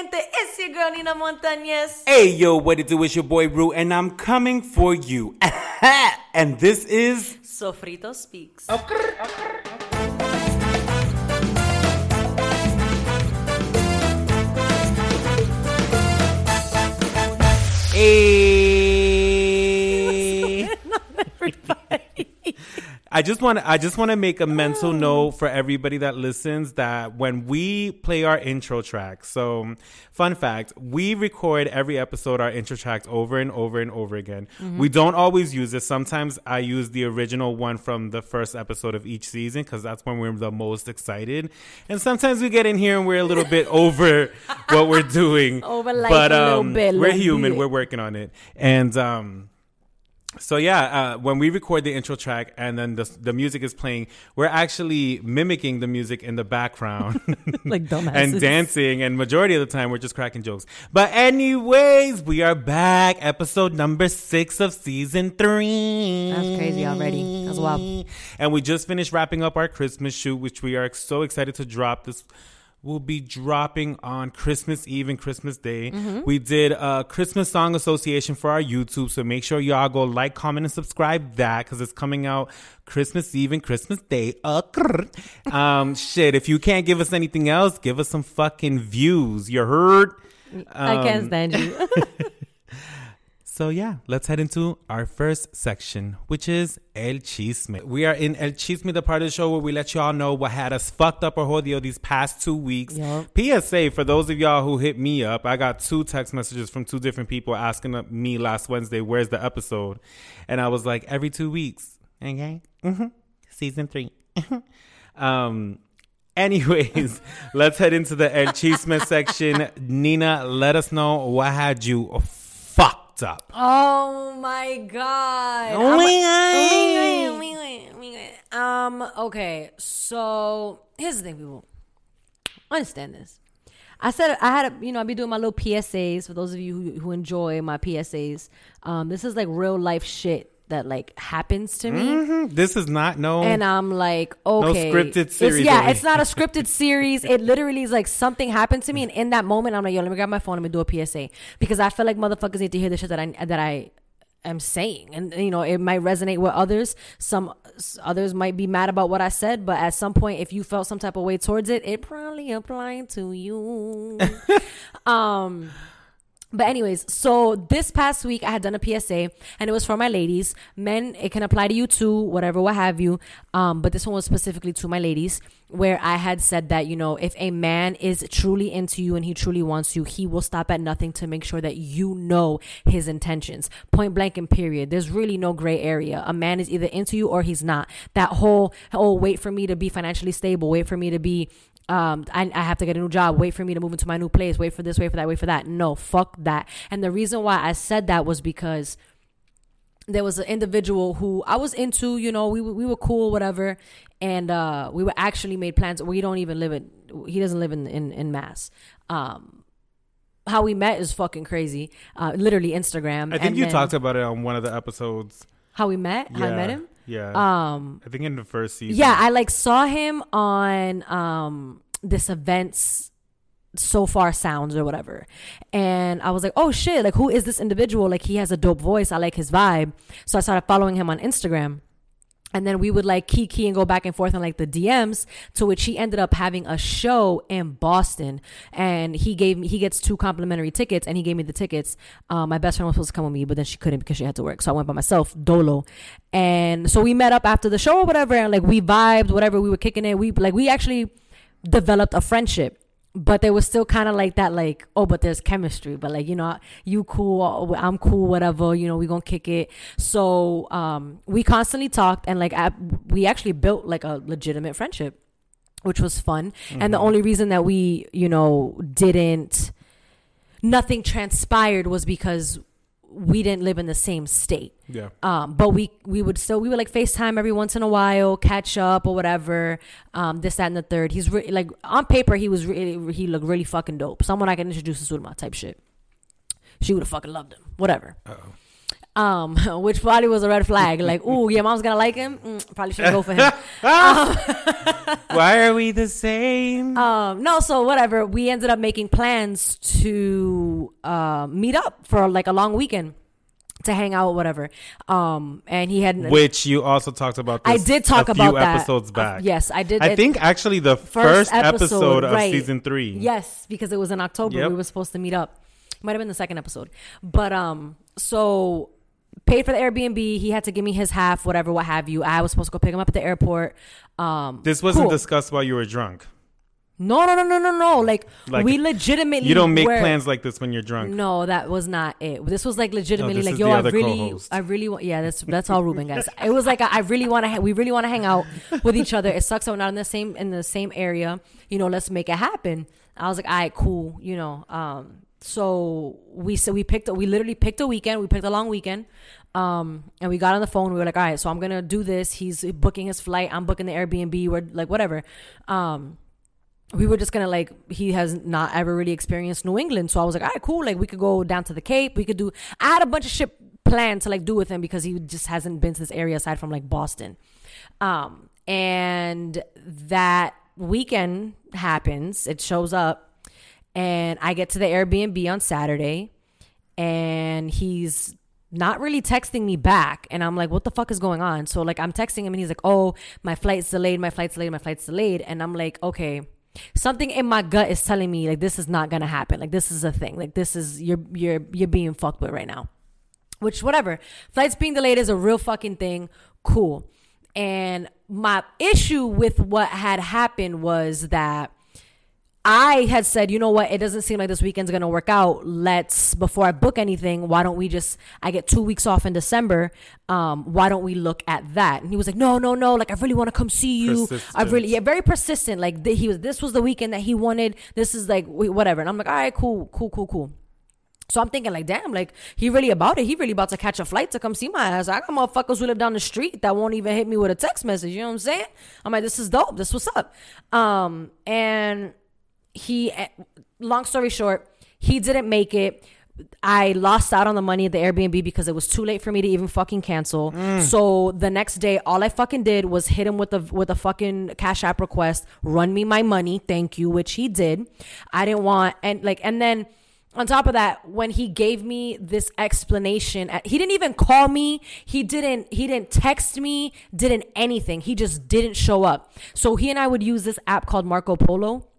gente? It's your girl Nina Montañez. Hey, yo, what it do? It's your boy Rue, and I'm coming for you. and this is Sofrito Speaks. Hey. I just want to I just want to make a mental note for everybody that listens that when we play our intro track. So, fun fact, we record every episode our intro track over and over and over again. We don't always use it. Sometimes I use the original one from the first episode of each season cuz that's when we're the most excited. And sometimes we get in here and we're a little bit over what we're doing. Over like but a little um, bit, we're human. bit. We're working on it. And um so yeah, uh, when we record the intro track and then the the music is playing, we're actually mimicking the music in the background, Like dumbasses. and dancing. And majority of the time, we're just cracking jokes. But anyways, we are back, episode number six of season three. That's crazy already. That's wild. And we just finished wrapping up our Christmas shoot, which we are so excited to drop this. Will be dropping on Christmas Eve and Christmas Day. Mm-hmm. We did a Christmas Song Association for our YouTube, so make sure y'all go like, comment, and subscribe that because it's coming out Christmas Eve and Christmas Day. Uh, um, shit, if you can't give us anything else, give us some fucking views. You heard? I can't Um, stand you. So yeah, let's head into our first section, which is El Chisme. We are in El Chisme, the part of the show where we let y'all know what had us fucked up or jodido these past two weeks. Yup. PSA, for those of y'all who hit me up, I got two text messages from two different people asking me last Wednesday, where's the episode? And I was like, every two weeks. Okay. hmm Season three. um, anyways, let's head into the El Chisme section. Nina, let us know what had you fucked up. oh my god. Oh my God. oh my God, oh my God, oh my God. Um. Okay. So here's the thing, people. Understand this. I said I had a, you know, I'd be doing my little PSAs for those of you who, who enjoy my PSAs. Um, this is like real life shit that like happens to me. Mhm. This is not no. and I'm like, okay, no scripted It's- series yeah, it's not a scripted series. It literally is like something happened to me, and in that moment, I'm like, yo, let me grab my phone and do a PSA because I feel like motherfuckers need to hear the shit that I that I am saying, and you know, it might resonate with others. Some others might be mad about what I said, but at some point, if you felt some type of way towards it, it probably applied to you. um. But anyways, so this past week I had done a PSA and it was for my ladies. Men, it can apply to you too, whatever, what have you. Um, but this one was specifically to my ladies, where I had said that, you know, if a man is truly into you and he truly wants you, he will stop at nothing to make sure that you know his intentions. Point blank and period. There's really no gray area. A man is either into you or he's not. That whole, oh, wait for me to be financially stable, wait for me to be um, I, I have to get a new job. Wait for me to move into my new place. Wait for this. Wait for that. Wait for that. No, fuck that. And the reason why I said that was because there was an individual who I was into. You know, we were- we were cool, whatever, and uh, we were actually made plans. We don't even live in. He doesn't live in in, in Mass. Um, how we met is fucking crazy. Uh, literally Instagram. I think and you then- talked about it on one of the episodes. how we met. How I met him. Yeah. Um, I think in the first season. yeah, I like saw him on um this events Sofar Sounds or whatever. And I was like, "Oh shit, like who is this individual? Like he has a dope voice. I like his vibe." So I started following him on Instagram. And then we would like key key and go back and forth on like the DMs to which he ended up having a show in Boston and he gave me he gets two complimentary tickets and he gave me the tickets. Um, my best friend was supposed to come with me, but then she couldn't because she had to work. So I went by myself, dolo. And so we met up after the show or whatever and like we vibed, whatever, we were kicking it. We like we actually developed a friendship but there was still kind of like that like oh but there's chemistry. But like you know you cool i'm cool whatever you know we gonna kick it. So um we constantly talked and like I, we actually built like a legitimate friendship which was fun. And the only reason that we you know didn't nothing transpired was because we didn't live in the same state Yeah. um, but we we would still we would like FaceTime every once in a while, catch up or whatever. Um, this that and the third. He's re- like on paper he was really he looked really fucking dope. Someone I can introduce to Sulma type shit. She would have fucking loved him. Whatever. Um, which probably was a red flag. Like, ooh, your mom's gonna like him. Mm, probably shouldn't go for him. um, Why are we the same? um, no, so whatever. We ended up making plans to uh, meet up for like a long weekend to hang out, whatever. Um, and he had Which you also talked about. This I did talk a about few that. episodes Uh, back. yes, I did. I it- think actually the first, episode, of right. season three. Yes, because it was in October. Yep. We were supposed to meet up. Might have been the second episode. But um so paid for the Airbnb. He had to give me his half, whatever, what have you. I was supposed to go pick him up at the airport. Um This wasn't cool. discussed while you were drunk. No, no, no, no, no, no. Like, Like, we legitimately You don't make were- plans like this when you're drunk. No, that was not it. This was like legitimately this like, yo, I really, co-host. I really want. Yeah, that's that's all Ruben, guys. It was like I, I really want to. Ha- we really want to hang out with each other. It sucks that we're not in the same in the same area. You know, let's make it happen. I was like, all right, cool. You know, um, so we so we picked. We literally picked a weekend. We picked a long weekend. Um, and we got on the phone. We were like, all right, so I'm gonna do this. He's booking his flight. I'm booking the Airbnb. We're like, whatever. Um, we were just gonna like he has not ever really experienced New England, so I was like, all right, cool. Like we could go down to the Cape. We could do. I had a bunch of shit planned to like do with him because he just hasn't been to this area aside from like Boston. Um, and that weekend happens. It shows up, and I get to the Airbnb on Saturday, and he's not really texting me back. And i'm like what the fuck is going on? So like i'm texting him and he's like oh my flight's delayed my flight's delayed my flight's delayed. And i'm like okay something in my gut is telling me like this is not gonna happen. Like this is a thing. Like this is you're you're you're being fucked with right now. Which whatever. Flights being delayed is a real fucking thing. Cool. And my issue with what had happened was that I had said, you know what, it doesn't seem like this weekend's gonna work out. Let's before I book anything, why don't we just I get two weeks off in December. Um, why don't we look at that? And he was like, No, no, no, like I really wanna come see you. I really yeah, very persistent. Like th- he was this was the weekend that he wanted. This is like whatever. And I'm like, all right, cool, cool, cool, cool. So I'm thinking like, damn, like he really about it. He really about to catch a flight to come see my ass. I got motherfuckers who live down the street that won't even hit me with a text message. You know what I'm saying? I'm like, this is dope. This what's up. Um, and he, eh, long story short, he didn't make it. I lost out on the money at the Airbnb because it was too late for me to even fucking cancel. So the next day, all I fucking did was hit him with a with a fucking cash app request, run me my money, thank you, which he did. I didn't want and like and then on top of that when he gave me this explanation uh, he didn't even call me he didn't he didn't text me didn't anything he just didn't show up so he and i would use this app called marco polo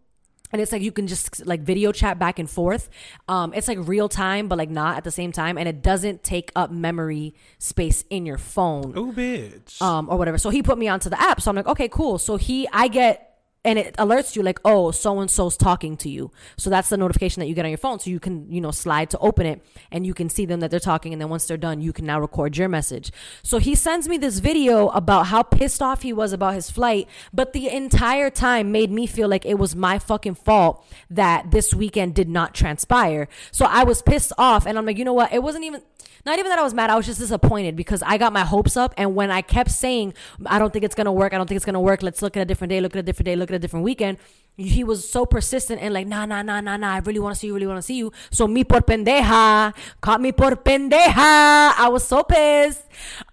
and it's like you can just like video chat back and forth um it's like real time but like not at the same time and it doesn't take up memory space in your phone Oh, bitch. um, or whatever. So he put me onto the app. So I'm like, okay, cool. So he, I get, and it alerts you like, oh, so and so's talking to you. So that's the notification that you get on your phone. So you can, you know, slide to open it and you can see them that they're talking. And then once they're done, you can now record your message. So he sends me this video about how pissed off he was about his flight, but the entire time made me feel like it was my fucking fault that this weekend did not transpire. So I was pissed off and I'm like, you know what? It wasn't even, not even that I was mad. I was just disappointed because I got my hopes up. And when I kept saying, I don't think it's going to work. I don't think it's going to work. Let's look at a different day, look at a different day, look at a different weekend. He was so persistent and like, nah, nah, nah, nah, nah. I really want to see you, really want to see you. So me por pendeja, caught me por pendeja. I was so pissed.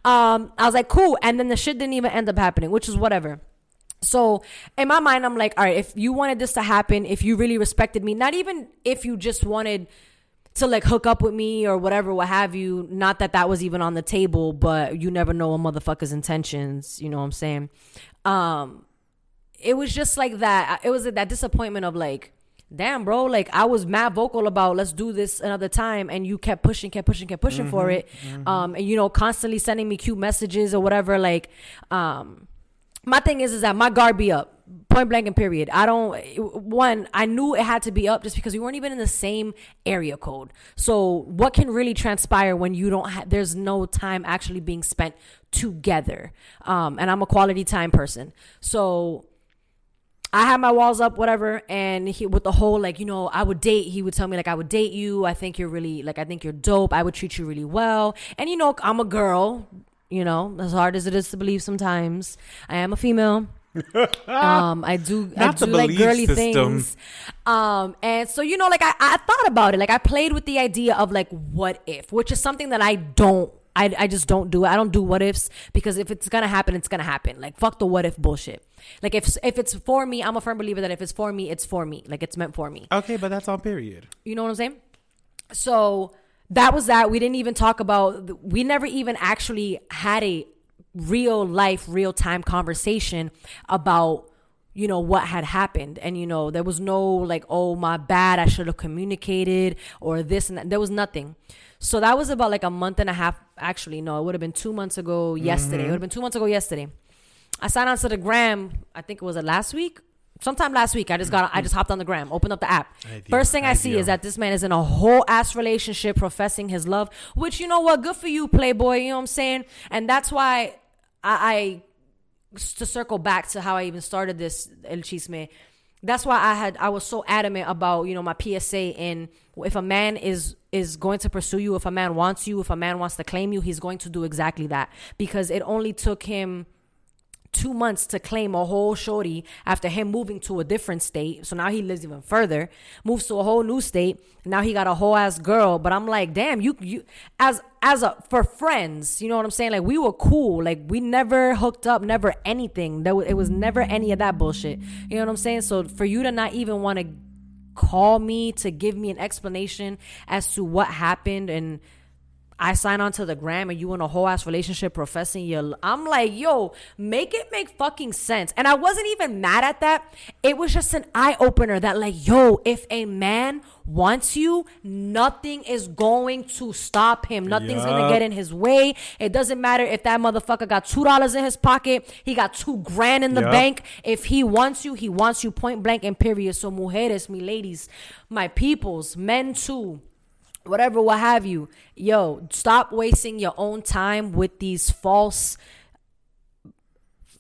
Um, I was like, cool. And then the shit didn't even end up happening, which is whatever. So in my mind, I'm like, all right, if you wanted this to happen, if you really respected me, not even if you just wanted to like hook up with me or whatever, what have you. Not that that was even on the table, but you never know a motherfucker's intentions. You know what I'm saying? Um, it was just like that. It was that disappointment of like, damn, bro. Like I was mad vocal about let's do this another time, and you kept pushing, kept pushing, kept pushing for it. Um, and you know, constantly sending me cute messages or whatever. Like, um, my thing is, is that my guard be up. Point blank and period. I don't. One, I knew it had to be up just because we weren't even in the same area code. So, what can really transpire when you don't? Ha- there's no time actually being spent together. Um, and I'm a quality time person, so I had my walls up, whatever, and he with the whole like, you know, I would date. He would tell me like, I would date you. I think you're really like, I think you're dope. I would treat you really well. And you know, I'm a girl. You know, as hard as it is to believe sometimes, I am a female. Um, I do, I do like girly system. things. Um, and so you know, like I, I thought about it. Like I played with the idea of like, what if, which is something that I don't I, I just don't do it. I don't do what ifs because if it's gonna happen, it's gonna happen. Like fuck the what if bullshit. Like if if it's for me, I'm a firm believer that if it's for me, it's for me. Like it's meant for me. Okay, but that's on period. You know what I'm saying? So that was that. We didn't even talk about. We never even actually had a real life, real time conversation about you know what had happened. And you know there was no like oh my bad i should have communicated or this and that. There was nothing. So that was about like a month and a half actually. No it would have been two months ago yesterday. It mm-hmm. would have been two months ago yesterday. I signed on to the gram i think it was it last week? Sometime last week. I just got i just hopped on the gram opened up the app. Ideal, first thing i see is that this man is in a whole ass relationship professing his love which you know what? Good for you playboy you know what i'm saying? And that's why i, I to circle back to how I even started this El Chisme, that's why I had I was so adamant about you know my PSA and if a man is is going to pursue you, if a man wants you, if a man wants to claim you, he's going to do exactly that because it only took him two months to claim a whole shorty after him moving to a different state. So now he lives even further, moves to a whole new state. Now he got a whole ass girl. But I'm like, damn, you you as as a for friends, you know what I'm saying? Like we were cool. Like we never hooked up, never anything. Was, it was never any of that bullshit. You know what I'm saying? So for you to not even want to call me to give me an explanation as to what happened and I sign on to the gram and you in a whole ass relationship professing your I'm like, yo, make it make fucking sense. And I wasn't even mad at that. It was just an eye opener that like, yo, if a man wants you, nothing is going to stop him. Nothing's gonna get in his way. It doesn't matter if that motherfucker got two dollars in his pocket, he got two grand in the Yup. bank. If he wants you, he wants you point blank and period. So mujeres, mi ladies, my peoples, men too whatever, what have you. Yo, stop wasting your own time with these false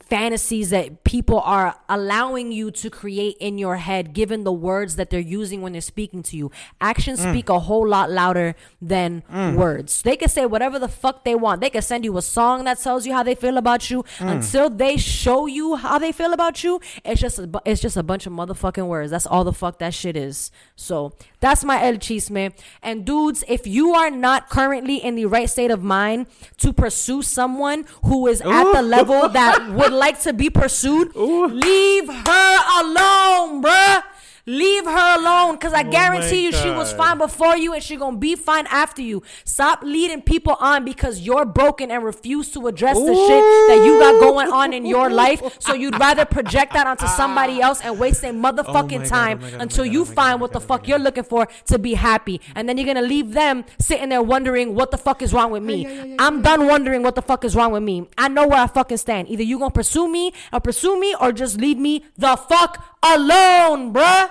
fantasies that people are allowing you to create in your head given the words that they're using when they're speaking to you. Actions mm. speak a whole lot louder than mm. words. They can say whatever the fuck they want. They can send you a song that tells you how they feel about you mm. until they show you how they feel about you. It's just a, it's just a bunch of motherfucking words. That's all the fuck that shit is. So that's my el chisme. And dudes if you are not currently in the right state of mind to pursue someone who is at the level that would like to be pursued, leave her alone, bruh. Leave her alone, cause I Oh guarantee my you she was fine before you, and she gonna be fine after you. Stop leading people on because you're broken and refuse to address the shit that you got going on in your life. So you'd rather project that onto somebody else and waste their motherfucking oh God, oh time oh God, oh my until God, you oh God, oh find oh what the God, oh fuck my you're looking for to be happy, and then you're gonna leave them sitting there wondering what the fuck is wrong with me. I'm done wondering what the fuck is wrong with me. I know where I fucking stand. Either you gonna pursue me or pursue me or just leave me the fuck alone, bruh.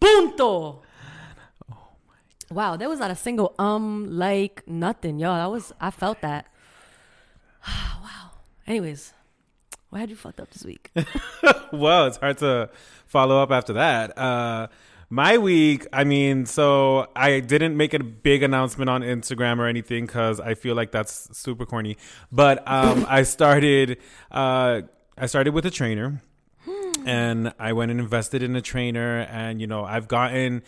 Punto. Wow, there was not a single um like nothing, yo. That was I felt that. wow. Anyways, why had you fucked up this week? well, it's hard to follow up after that. Uh, my week, I mean, so I didn't make a big announcement on Instagram or anything because I feel like that's super corny. But um, I started, uh, I started with a trainer, and I went and invested in a trainer, and you know, I've gotten.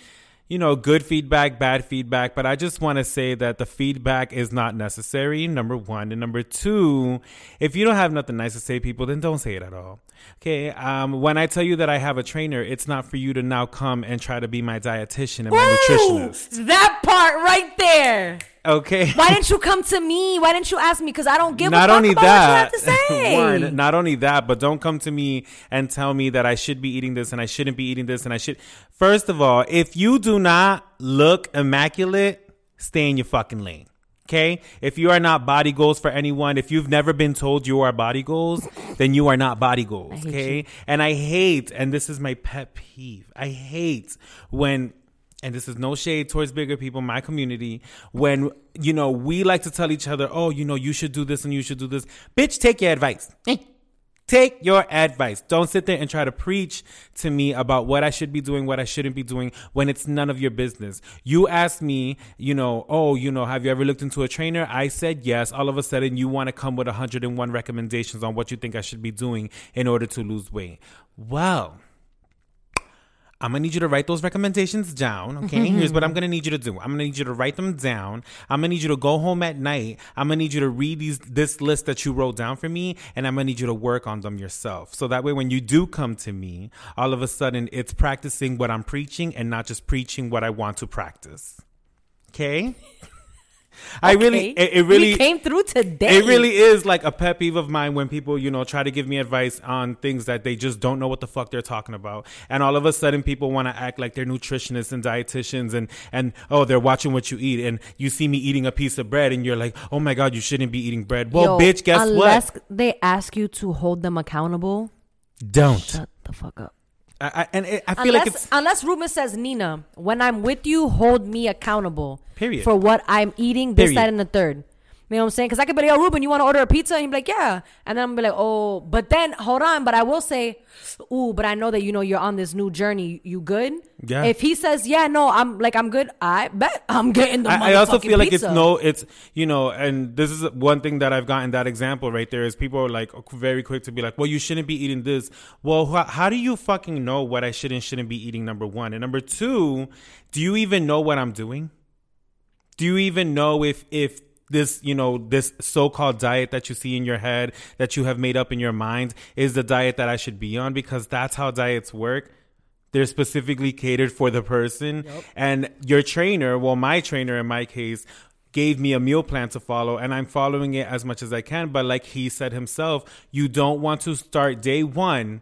You know, good feedback, bad feedback, but I just want to say that the feedback is not necessary. Number one, and number two, if you don't have nothing nice to say, people, then don't say it at all. Okay. Um, when I tell you that I have a trainer, it's not for you to now come and try to be my dietitian and my Woo! nutritionist. That part right there. Okay. Why didn't you come to me? Why didn't you ask me? Because I don't give not a fuck only about that, what you have to say. Word, not only that, but don't come to me and tell me that I should be eating this and I shouldn't be eating this and I should. First of all, if you do not look immaculate, stay in your fucking lane. Okay. If you are not body goals for anyone, if you've never been told you are body goals, then you are not body goals. Okay. you. And I hate, and this is my pet peeve. I hate when and this is no shade towards bigger people, my community, when, you know, we like to tell each other, oh, you know, you should do this and you should do this. Bitch, take your advice. Eh. Take your advice. Don't sit there and try to preach to me about what I should be doing, what I shouldn't be doing when it's none of your business. You asked me, you know, oh, you know, have you ever looked into a trainer? I said yes. All of a sudden, you want to come with 101 recommendations on what you think I should be doing in order to lose weight. Well, I'm gonna need you to write those recommendations down. Okay, here's what I'm gonna need you to do. I'm gonna need you to write them down. I'm gonna need you to go home at night. I'm gonna need you to read these this list that you wrote down for me, and I'm gonna need you to work on them yourself. So that way, when you do come to me, all of a sudden it's practicing what I'm preaching and not just preaching what I want to practice. Okay. I really, it, it really we came through today. it really is like a pet peeve of mine when people, you know, try to give me advice on things that they just don't know what the fuck they're talking about. And all of a sudden people want to act like they're nutritionists and dietitians and, and, oh, they're watching what you eat. And you see me eating a piece of bread and you're like, oh my God, you shouldn't be eating bread. Well, Yo, bitch, guess unless what? they ask you to hold them accountable, Don't. shut the fuck up. I, I, and it, I feel Unless, like it's, unless Ruben says, Nina, when I'm with you, hold me accountable. Period. For what I'm eating, this, Period. that, and the third. You know what I'm saying? Because I could be like, oh, Ruben, you want to order a pizza? And he'd be like, yeah. And then I'm be like, oh, but then hold on. But I will say, ooh, but I know that, you know, you're on this new journey. You good? Yeah. If he says, yeah, no, I'm like, I'm good, I bet I'm getting the I, I also feel like it's no, it's you know, and this is one thing that I've gotten that example right there is people are like very quick to be like, well, you shouldn't be eating this. Well, how, how do you fucking know what I should and shouldn't be eating? Number one, and number two, do you even know what I'm doing? Do you even know if if this you know this so-called diet that you see in your head that you have made up in your mind is the diet that I should be on because that's how diets work. They're specifically catered for the person. And your trainer well my trainer in my case gave me a meal plan to follow and i'm following it as much as i can. But like he said himself you don't want to start day one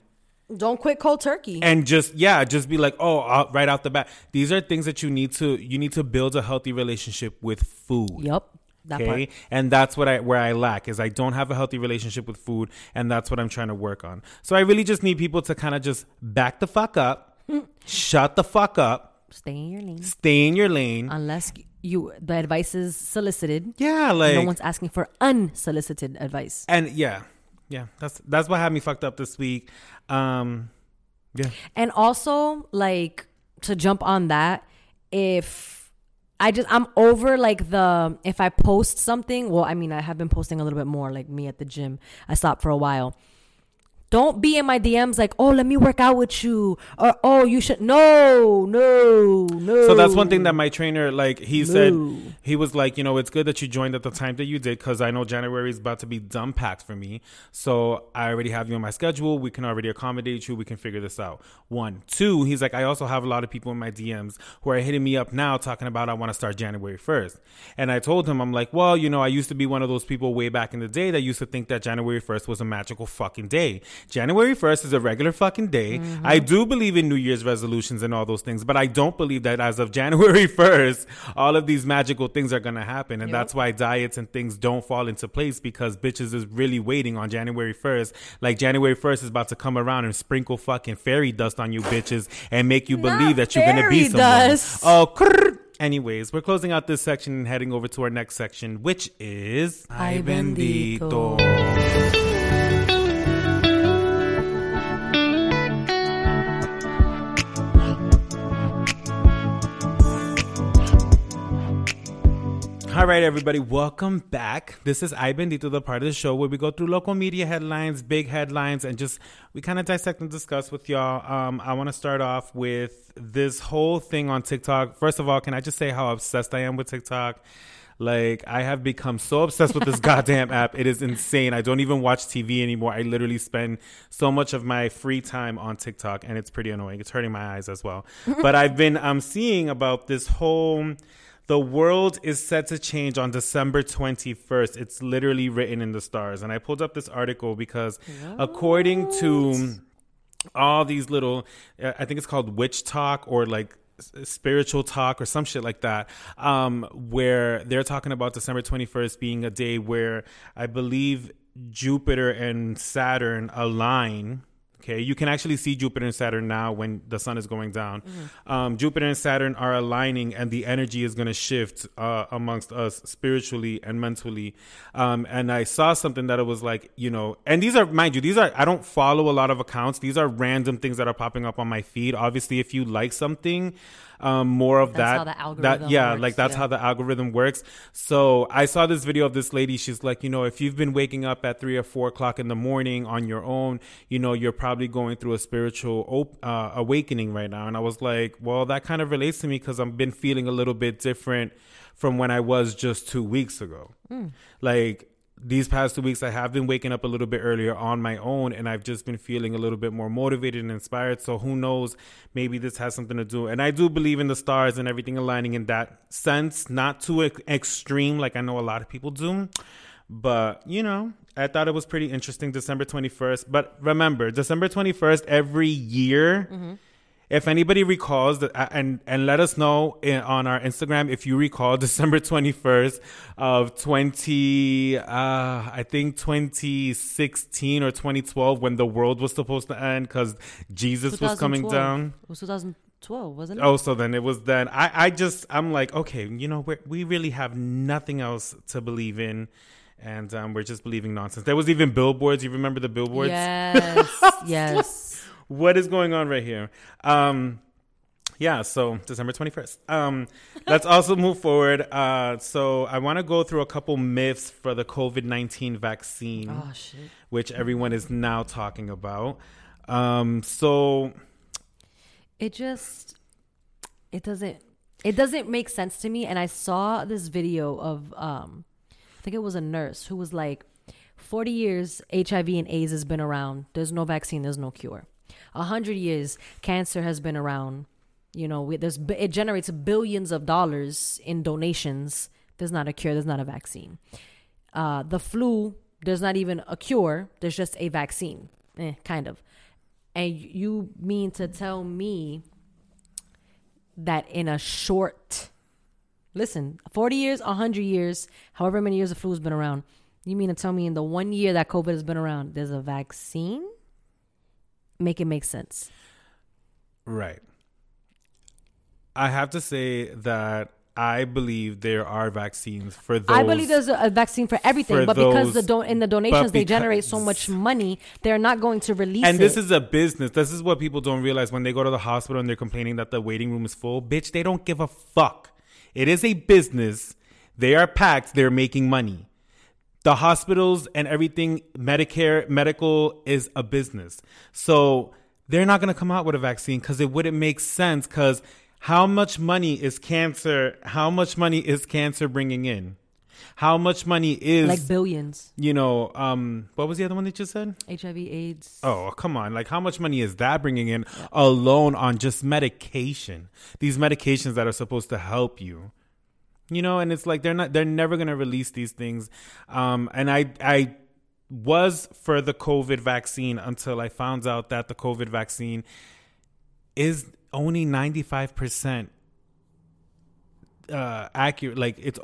Don't quit cold turkey. and just yeah just be like oh uh, right out the bat. These are things that you need to you need to build a healthy relationship with food. Yup. That okay part. and that's what i where i lack is i don't have a healthy relationship with food and that's what i'm trying to work on so i really just need people to kind of just back the fuck up shut the fuck up Stay in your lane. stay in your lane Unless you, the advice is solicited. yeah like no one's asking for unsolicited advice. and yeah yeah that's that's what had me fucked up this week um yeah And also, like, to jump on that, if I just, I'm over like the, if I post something, well, I mean, I have been posting a little bit more, like me at the gym. I stopped for a while. Don't be in my DMs like, oh, let me work out with you. Or, oh, you should. No, no, no. So that's one thing that my trainer, like, he said, he was like, you know, it's good that you joined at the time that you did because I know January is about to be dumb packed for me. So I already have you on my schedule. We can already accommodate you. We can figure this out. One. Two, he's like, I also have a lot of people in my DMs who are hitting me up now talking about I want to start January 1st. And I told him, I'm like, well, you know, I used to be one of those people way back in the day that used to think that January 1st was a magical fucking day. January 1st is a regular fucking day. Mm-hmm. I do believe in New Year's resolutions and all those things, but I don't believe that as of January 1st, all of these magical things are going to happen. And Yep. that's why diets and things don't fall into place because bitches is really waiting on January 1st. Like January 1st is about to come around and sprinkle fucking fairy dust on you bitches and make you Not believe that you're going to be someone. dust. Oh. Anyways, we're closing out this section and heading over to our next section, which is Ay, bendito. All right, everybody, welcome back. This is Ay Bendito, the part of the show where we go through local media headlines, big headlines, and just we kind of dissect and discuss with y'all. Um, I want to start off with this whole thing on TikTok. First of all, can I just say how obsessed I am with TikTok? Like, I have become so obsessed with this goddamn app. It is insane. I don't even watch TV anymore. I literally spend so much of my free time on TikTok, and it's pretty annoying. It's hurting my eyes as well. but I've been um, seeing about this whole the world is set to change on December 21st. It's literally written in the stars. And I pulled up this article because, according to all these little, I think it's called witch talk or like spiritual talk or some shit like that, um, where they're talking about December 21st being a day where I believe Jupiter and Saturn align. Okay, you can actually see Jupiter and Saturn now when the sun is going down. Um, Jupiter and Saturn are aligning, and the energy is going to shift uh, amongst us spiritually and mentally. Um, and I saw something that it was like, you know, and these are, mind you, these are, I don't follow a lot of accounts. These are random things that are popping up on my feed. Obviously, if you like something, um, more of That's that. how the that yeah, works, like that's yeah. how the algorithm works. So I saw this video of this lady. She's like, you know, if you've been waking up at three or four o'clock in the morning on your own, you know, you're probably going through a spiritual op- uh, awakening right now. And I was like, well, that kind of relates to me because I've been feeling a little bit different from when I was just two weeks ago. Like these past two weeks, I have been waking up a little bit earlier on my own, and I've just been feeling a little bit more motivated and inspired. So who knows? Maybe this has something to do. And I do believe in the stars and everything aligning in that sense, not too extreme like I know a lot of people do. But you know, I thought it was pretty interesting. December twenty first. But remember, December twenty first every year. Mm-hmm. If anybody recalls that, and and let us know in, on our Instagram if you recall December twenty first of twenty, uh, I think twenty sixteen or twenty twelve when the world was supposed to end because Jesus was coming down. It was 2012, wasn't it? Oh, so then it was then. I, I just, I'm like, okay, you know, we we really have nothing else to believe in. And um, we're just believing nonsense. There was even billboards. You remember the billboards? Yes, yes. What is going on right here? Um, yeah, so December 21st. Um, let's also move forward. Uh, so I want to go through a couple myths for the COVID 19 vaccine Oh shit. which everyone is now talking about. Um, so It just it doesn't it doesn't make sense to me. And I saw this video of um I think it was a nurse who was like 40 years HIV and AIDS has been around. There's no vaccine, there's no cure. A hundred years cancer has been around. You know, there's it generates billions of dollars in donations. There's not a cure. There's not a vaccine. Uh, the flu, there's not even a cure. There's just a vaccine, eh, kind of. And you mean to tell me that in a short, listen, 40 years, 100 years, however many years the flu's been around, you mean to tell me in the one year that COVID has been around, there's a vaccine? Make it make sense. Right. I have to say that I believe there are vaccines for those. I believe there's a, vaccine for everything, for but because the don- in the donations they generate so much money, they're not going to release and it. this is a business. This is what people don't realize when they go to the hospital and they're complaining that the waiting room is full. Bitch, they don't give a fuck. It is a business. They are packed. They're making money. The hospitals and everything, Medicare, medical is a business. So they're not going to come out with a vaccine because it wouldn't make sense. Because how much money is cancer? How much money is cancer bringing in? How much money is like billions. you know? Um, what was the other one that you said? HIV, AIDS. Oh, come on. Like, how much money is that bringing in alone on just medication? These medications that are supposed to help you. You know, and it's like they're not, they're never going to release these things. Um, and I, I was for the COVID vaccine until I found out that the COVID vaccine is only 95% uh, accurate. Like, it's,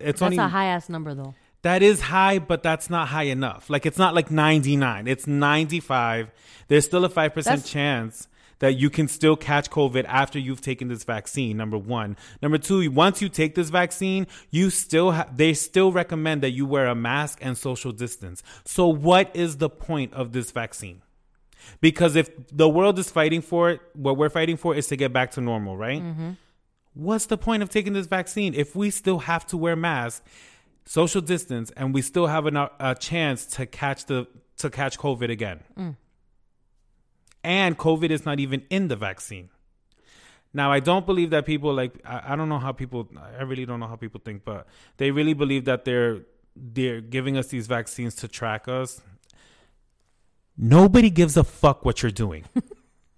it's That's only a high ass number though. that is high, but that's not high enough. Like it's not like 99. It's 95. There's still a 5% That's- chance that you can still catch COVID after you've taken this vaccine. Number 1. Number 2, once you take this vaccine, you still ha- they still recommend that you wear a mask and social distance. So what is the point of this vaccine? Because if the world is fighting for it, what we're fighting for is to get back to normal, right? Mm-hmm. What's the point of taking this vaccine if we still have to wear masks? social distance and we still have an, a chance to catch the to catch covid again mm. And covid is not even in the vaccine now i don't believe that people like I, I don't know how people i really don't know how people think but they really believe that they're they're giving us these vaccines to track us nobody gives a fuck what you're doing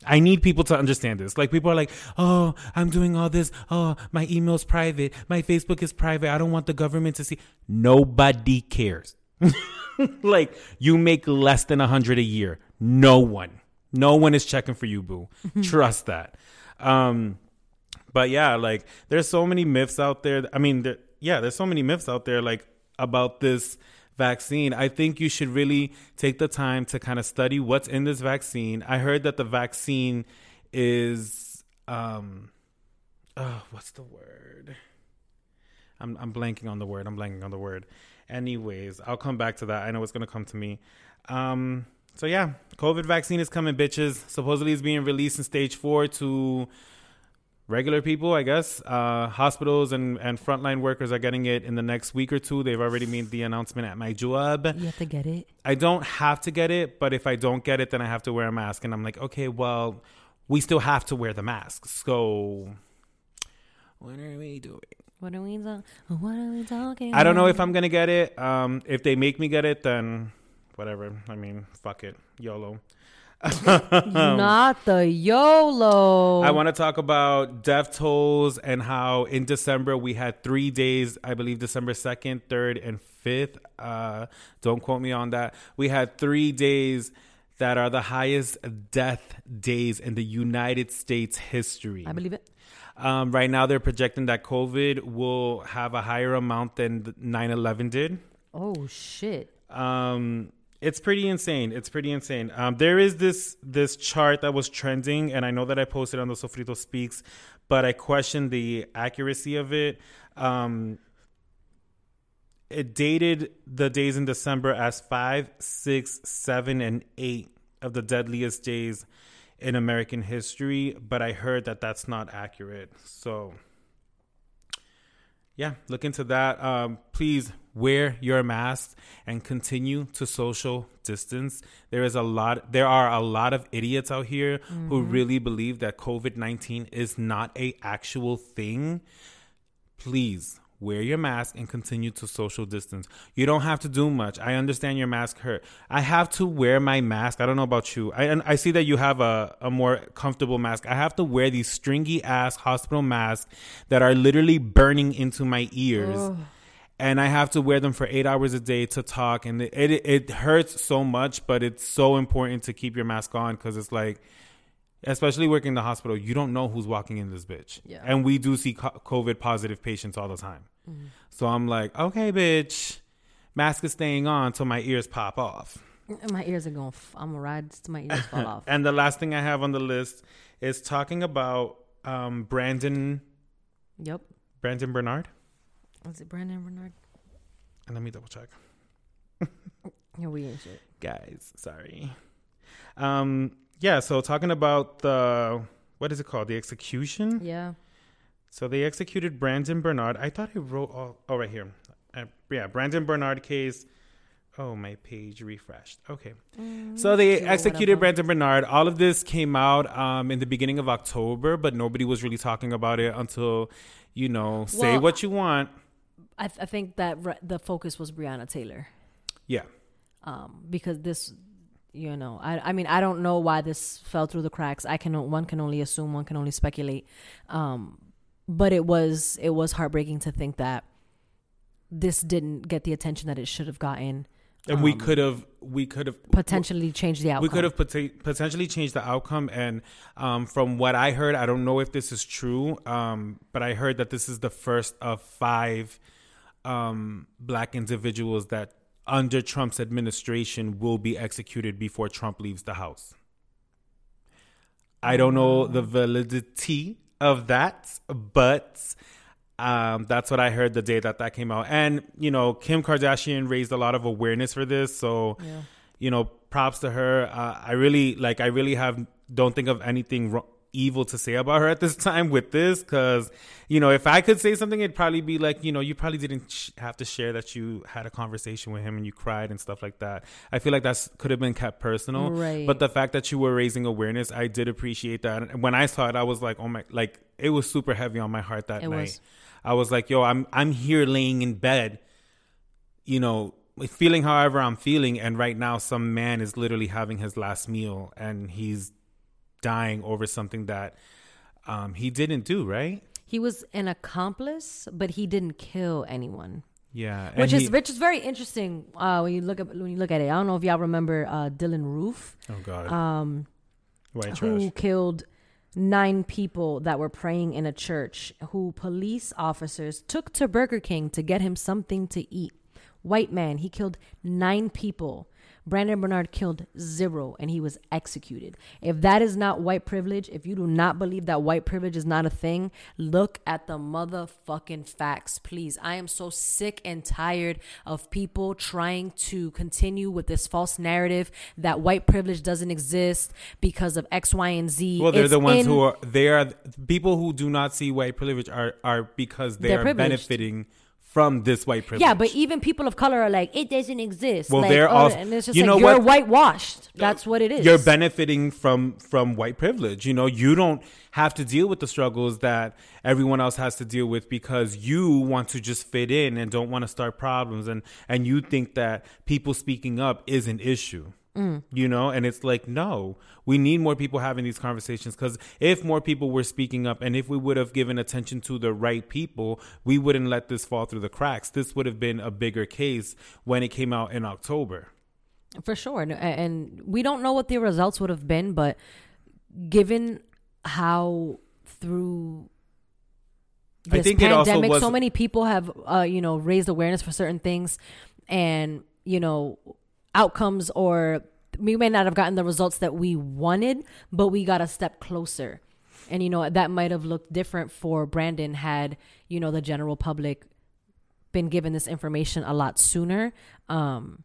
I need people to understand this. Like people are like, "Oh, I'm doing all this. Oh, my email's private. My Facebook is private. I don't want the government to see." Nobody cares. like you make less than a hundred a year. No one, no one is checking for you, boo. Trust that. Um, but yeah, like there's so many myths out there. I mean, there, yeah, there's so many myths out there like about this vaccine. I think you should really take the time to kind of study what's in this vaccine. I heard that the vaccine is um oh, what's the word? I'm I'm blanking on the word. I'm blanking on the word. Anyways, I'll come back to that. I know it's gonna come to me. Um so yeah, COVID vaccine is coming, bitches. Supposedly it's being released in stage four to regular people, I guess, uh, hospitals and, and frontline workers are getting it in the next week or two. They've already made the announcement at my job. You have to get it. I don't have to get it, but if I don't get it, then I have to wear a mask. And I'm like, okay, well, we still have to wear the mask. So, what are we doing? What are we talking? What are we talking? I don't know if? I'm gonna get it. Um, if they make me get it, then whatever. I mean, fuck it, YOLO. Not the YOLO. I want to talk about death tolls and how in December we had three days, I believe December 2nd, 3rd, and 5th. Uh, don't quote me on that. We had three days that are the highest death days in the United States history. I believe it. Um, right now, they're projecting that COVID will have a higher amount than 9 11 did. Oh shit. Um, it's pretty insane. It's pretty insane. Um, there is this this chart that was trending, and I know that I posted on the Sofrito Speaks, but I question the accuracy of it. Um, it dated the days in December as five, six, seven, and eight of the deadliest days in American history, but I heard that that's not accurate. So, yeah, look into that. Um, please wear your mask and continue to social distance. There is a lot. There are a lot of idiots out here who mm-hmm. really believe that COVID nineteen is not a actual thing. Please wear your mask and continue to social distance. You don't have to do much. I understand your mask hurt. I have to wear my mask. I don't know about you. I and I see that you have a, a more comfortable mask. I have to wear these stringy ass hospital masks that are literally burning into my ears. And I have to wear them for eight hours a day to talk, and it it, it hurts so much, but it's so important to keep your mask on because it's like, especially working in the hospital, you don't know who's walking in this bitch. Yeah. And we do see COVID positive patients all the time. So I'm like, okay, bitch, mask is staying on till my ears pop off. My ears are going. F- I'm gonna ride till my ears fall off. And the last thing I have on the list is talking about um, Brandon Yep. Brandon Bernard. Was it Brandon Bernard? And let me double check. Yeah, we ain't shit. guys sorry um yeah so talking about the what is it called the execution Yeah. so they executed brandon bernard i thought i wrote all oh right here uh, yeah brandon bernard case oh my page refreshed okay so they executed whatever. brandon bernard all of this came out um in the beginning of october but nobody was really talking about it until you know say Well, what you want I, th- I think that re- the focus was Breonna Taylor. yeah um, because this, you know, I, I mean, I don't know why this fell through the cracks. I can one can only assume, one can only speculate. Um, but it was it was heartbreaking to think that this didn't get the attention that it should have gotten. and we Um, could have we could have Potentially changed the outcome. we could have pot- potentially changed the outcome and um, from what i heard i don't know if this is true um, but i heard that this is the first of five um, black individuals that under trump's administration will be executed before trump leaves the house i don't know the validity of that but um, that's what I heard the day that that came out. And, you know, Kim Kardashian raised a lot of awareness for this. So, Yeah. you know, props to her. Uh, I really, like, I really have, don't think of anything wro- evil to say about her at this time with this. Cause, you know, if I could say something, it'd probably be like, you know, you probably didn't sh- have to share that you had a conversation with him and you cried and stuff like that. I feel like that's could have been kept personal. Right. But the fact that you were raising awareness, I did appreciate that. And when I saw it, I was like, oh my, like, it was super heavy on my heart that It night. was. I was like, yo, I'm I'm here laying in bed, you know, feeling however I'm feeling, and right now some man is literally having his last meal and he's dying over something that um, he didn't do, right? He was an accomplice, but he didn't kill anyone. Yeah, Which is he- which is very interesting uh, when you look at when you look at it. I don't know if y'all remember uh, Dylann Roof. oh god, Um, white who killed nine people that were praying in a church who police officers took to Burger King to get him something to eat. White man, he killed nine people Brandon Bernard killed zero and he was executed. If that is not white privilege, if you do not believe that white privilege is not a thing, look at the motherfucking facts, please. I am so sick and tired of people trying to continue with this false narrative that white privilege doesn't exist because of X, Y, and Z. Well, they're It's the ones in- who are they are people who do not see white privilege are are because they They're are privileged. benefiting from this white privilege. Yeah, but even people of color are like, it doesn't exist. Well, like, they're oh, also- and it's just you like know you're what? whitewashed. That's what it is. you're benefiting from from white privilege. You know, you don't have to deal with the struggles that everyone else has to deal with because you want to just fit in and don't want to start problems and and you think that people speaking up is an issue. You know, and it's like, no, we need more people having these conversations because if more people were speaking up and if we would have given attention to the right people, we wouldn't let this fall through the cracks. This would have been a bigger case when it came out in October. For sure. And, and we don't know what the results would have been, but given how through I this think it also pandemic, was- so many people have, uh, you know, raised awareness for certain things and, you know, outcomes or we may not have gotten the results that we wanted, but we got a step closer. And, you know, that might have looked different for Brandon had, you know, the general public been given this information a lot sooner. Um,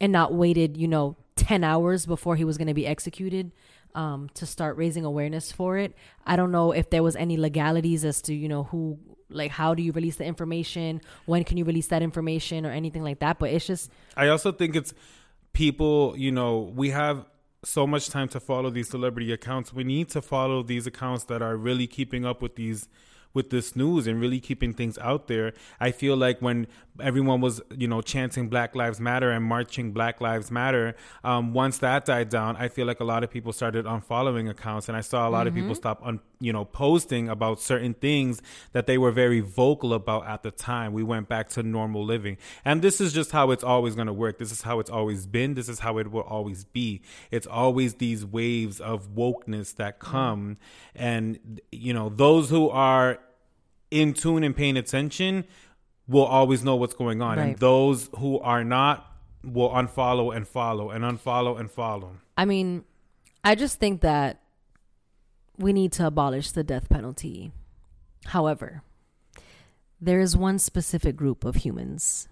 and not waited, you know, 10 hours before he was going to be executed um, to start raising awareness for it. I don't know if there was any legalities as to, you know, who, like, how do you release the information? When can you release that information or anything like that? But it's just, I also think it's people, you know, we have so much time to follow these celebrity accounts. We need to follow these accounts that are really keeping up with these with this news and really keeping things out there. I feel like when everyone was, you know, chanting Black Lives Matter and marching Black Lives Matter, um, once that died down, I feel like a lot of people started unfollowing accounts, and I saw a lot of people stop, un, you know, posting about certain things that they were very vocal about at the time. We went back to normal living, and this is just how it's always going to work. This is how it's always been. This is how it will always be. It's always these waves of wokeness that come, and you know, those who are in tune and paying attention will always know what's going on. And those who are not will unfollow and follow and unfollow and follow. I mean, I just think that we need to abolish the death penalty. However, there is one specific group of humans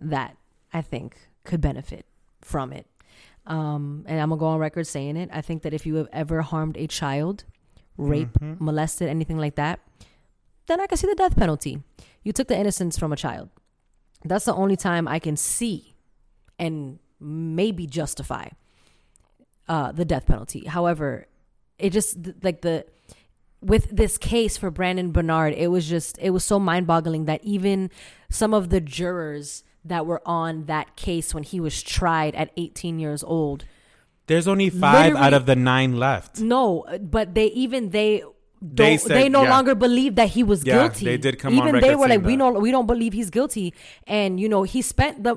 that I think could benefit from it. Um, and I'm gonna go on record saying it. I think that if you have ever harmed a child, rape, molested, anything like that, then I can see the death penalty. You took the innocence from a child. That's the only time I can see and maybe justify uh, the death penalty. However, it just like the with this case for Brandon Bernard, it was just it was so mind boggling that even some of the jurors that were on that case when he was tried at 18 years old There's only five Literally- out of the nine left. no, but they even they They said- they no yeah. longer believe that he was Yeah, guilty. they did come on even they were like, we know we don't believe he's guilty, and you know he spent the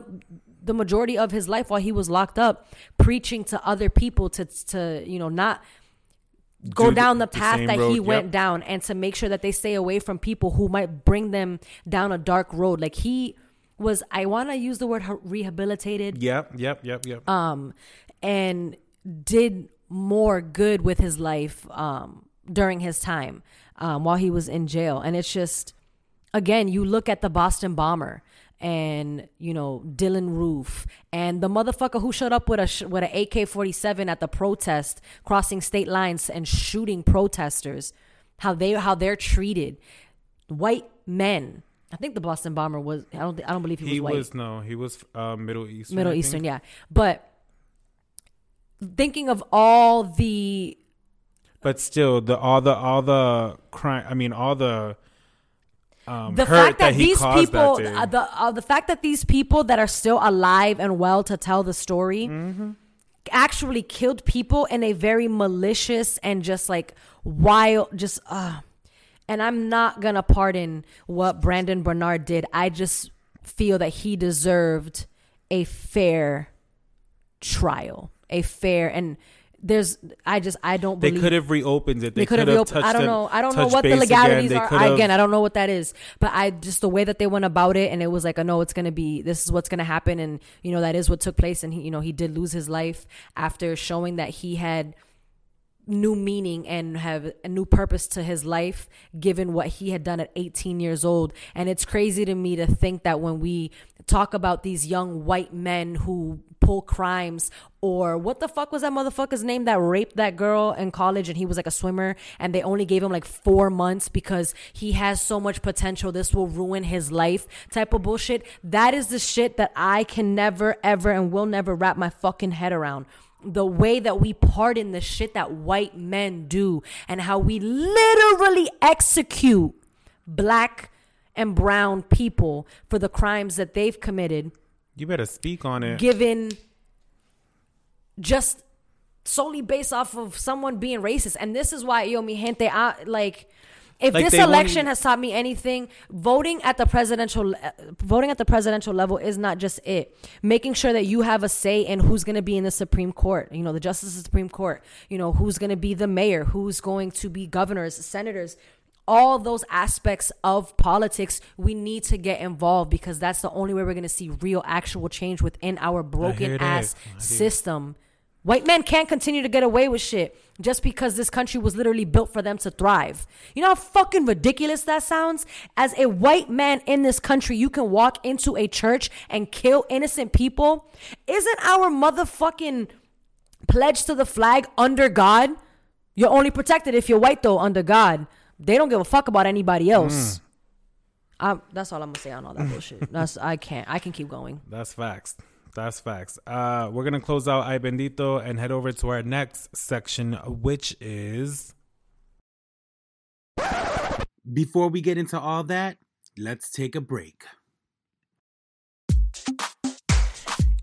the majority of his life while he was locked up preaching to other people to to you know not go Do down the the path that road, he yep. went down and to make sure that they stay away from people who might bring them down a dark road like he was i want to use the word rehabilitated Yep, yep, yep, yep. um, and did more good with his life um, during his time um, while he was in jail. And it's just, again, you look at the Boston bomber and you know Dylann Roof and the motherfucker who showed up with a sh- with an AK forty seven at the protest, crossing state lines and shooting protesters. How they how they're treated, white men. I think the Boston bomber was. I don't. I don't believe he, he was white. was no, he was uh, Middle Eastern. Middle Eastern, yeah. But thinking of all the But still, the all the all the crime. I mean, all the um, the fact that, he these people, that uh, the uh, the fact that these people that are still alive and well to tell the story, Mm-hmm. actually killed people in a very malicious and just like wild, just uh. And I'm not gonna pardon what Brandon Bernard did. I just feel that he deserved a fair trial, a fair and there's I just I don't believe They could have reopened it. They, they could have reopened. I don't know. I don't know what the legalities They are. Again, I don't know what that is. But I just the way that they went about it, and it was like, I know it's gonna be. This is what's gonna happen, and you know that is what took place. And he, you know, he did lose his life after showing that he had new meaning and have a new purpose to his life given what he had done at 18 years old and it's crazy to me to think that when we talk about these young white men who pull crimes or what the fuck was that motherfucker's name that raped that girl in college and he was like a swimmer and they only gave him like 4 months because he has so much potential this will ruin his life type of bullshit? That is the shit that I can never ever and will never wrap my fucking head around. The way that we pardon the shit that white men do and how we literally execute black and brown people for the crimes that they've committed You better speak on it. given just solely based off of someone being racist. And this is why yo mi gente I, like if Like, this they won't election has taught me anything voting at the presidential uh, voting at the presidential level is not just it. Making sure that you have a say in who's going to be in the supreme court you know the justice of the supreme court you know who's going to be the mayor who's going to be governors senators all those aspects of politics we need to get involved because that's the only way we're going to see real actual change within our broken ass is. I hear it. system white men can't continue to get away with shit just because this country was literally built for them to thrive you know how fucking ridiculous that sounds as a white man in this country you can walk into a church and kill innocent people isn't our motherfucking pledge to the flag under God. You're only protected if you're white, though, under God. They don't give a fuck about anybody else. Um, that's all I'm gonna say on all that bullshit. That's I can't. I can keep going. That's facts. That's facts. Uh, we're gonna close out Ay Bendito and head over to our next section, which is. Before we get into all that, let's take a break.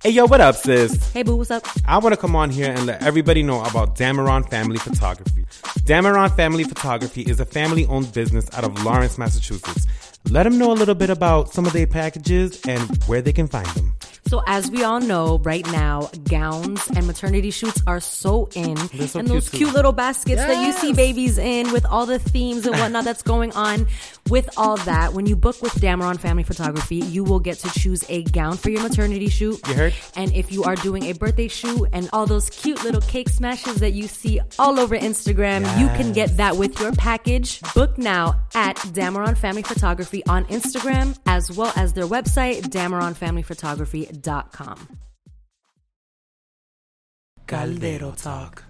Hey yo, what up, sis? Hey, boo, what's up? I want to come on here and let everybody know about Dameron Family Photography. Dameron Family Photography is a family owned business out of Lawrence, Massachusetts. Let them know a little bit about some of their packages and where they can find them. So, as we all know, right now, gowns and maternity shoots are so in. So and those cute, little baskets that you see babies in with all the themes and whatnot that's going on. With all that, when you book with Dameron Family Photography, you will get to choose a gown for your maternity shoot. You heard? And if you are doing a birthday shoot and all those cute little cake smashes that you see all over Instagram, you can get that with your package. Book now at Dameron Family Photography on Instagram as well as their website, dameronfamilyphotography.com. Caldero Talk.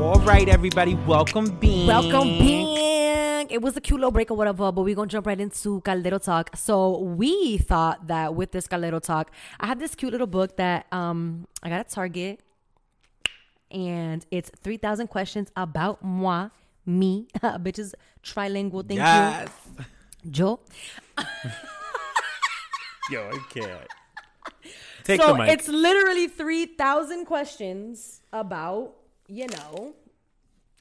All right, everybody, welcome back. Welcome back. It was a cute little break or whatever, but we're gonna jump right into Caldero Talk. So we thought that with this Caldero Talk, I have this cute little book that um I got at Target, and it's three thousand questions about moi, me, bitches trilingual. Thank Yes. you, Joe. Yo, I can't. Take so the mic. it's literally three thousand questions about you know.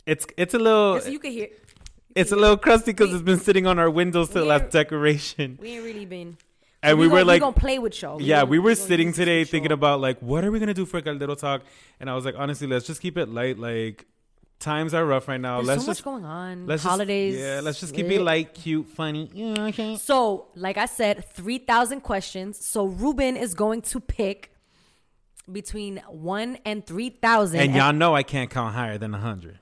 It's it's a little you can hear. it's a little crusty because it's been sitting on our windows till We last decoration. We ain't really been. And we, gon- were like, gonna play with y'all. yeah, gonna- we were sitting today thinking sure. about like, what are we gonna do for Caldero Talk? And I was like, honestly, let's just keep it light. Like, times are rough right now. There's let's so much just going on. let's Holidays. Just, yeah, let's just keep lit. it light, cute, funny. Yeah, okay. So, like I said, 3,000 questions. So, Ruben is going to pick between 1 and 3,000. And y'all know I can't count higher than hundred.